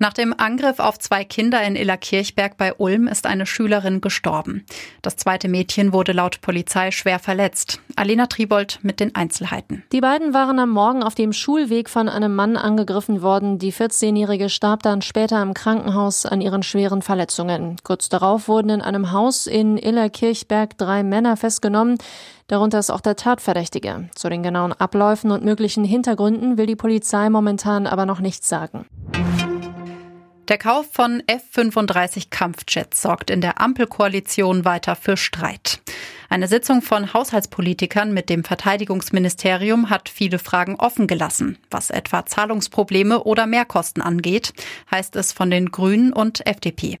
Nach dem Angriff auf zwei Kinder in Illerkirchberg bei Ulm ist eine Schülerin gestorben. Das zweite Mädchen wurde laut Polizei schwer verletzt. Alena Tribold mit den Einzelheiten. Die beiden waren am Morgen auf dem Schulweg von einem Mann angegriffen worden. Die 14-Jährige starb dann später im Krankenhaus an ihren schweren Verletzungen. Kurz darauf wurden in einem Haus in Illerkirchberg drei Männer festgenommen. Darunter ist auch der Tatverdächtige. Zu den genauen Abläufen und möglichen Hintergründen will die Polizei momentan aber noch nichts sagen. Der Kauf von F-35 Kampfjets sorgt in der Ampelkoalition weiter für Streit. Eine Sitzung von Haushaltspolitikern mit dem Verteidigungsministerium hat viele Fragen offen gelassen, was etwa Zahlungsprobleme oder Mehrkosten angeht, heißt es von den Grünen und FDP.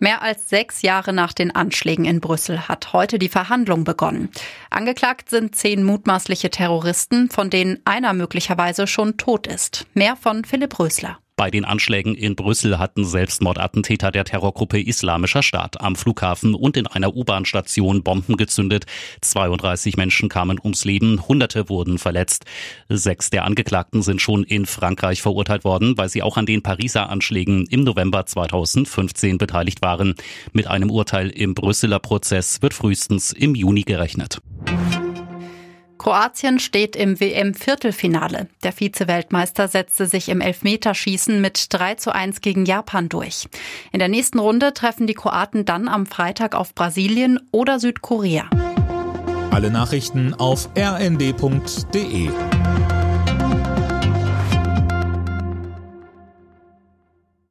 Mehr als sechs Jahre nach den Anschlägen in Brüssel hat heute die Verhandlung begonnen. Angeklagt sind zehn mutmaßliche Terroristen, von denen einer möglicherweise schon tot ist. Mehr von Philipp Rösler. Bei den Anschlägen in Brüssel hatten Selbstmordattentäter der Terrorgruppe Islamischer Staat am Flughafen und in einer U-Bahn-Station Bomben gezündet. 32 Menschen kamen ums Leben, Hunderte wurden verletzt. Sechs der Angeklagten sind schon in Frankreich verurteilt worden, weil sie auch an den Pariser Anschlägen im November 2015 beteiligt waren. Mit einem Urteil im Brüsseler Prozess wird frühestens im Juni gerechnet. Kroatien steht im WM-Viertelfinale. Der Vize-Weltmeister setzte sich im Elfmeterschießen mit 3 zu 1 gegen Japan durch. In der nächsten Runde treffen die Kroaten dann am Freitag auf Brasilien oder Südkorea. Alle Nachrichten auf rnd.de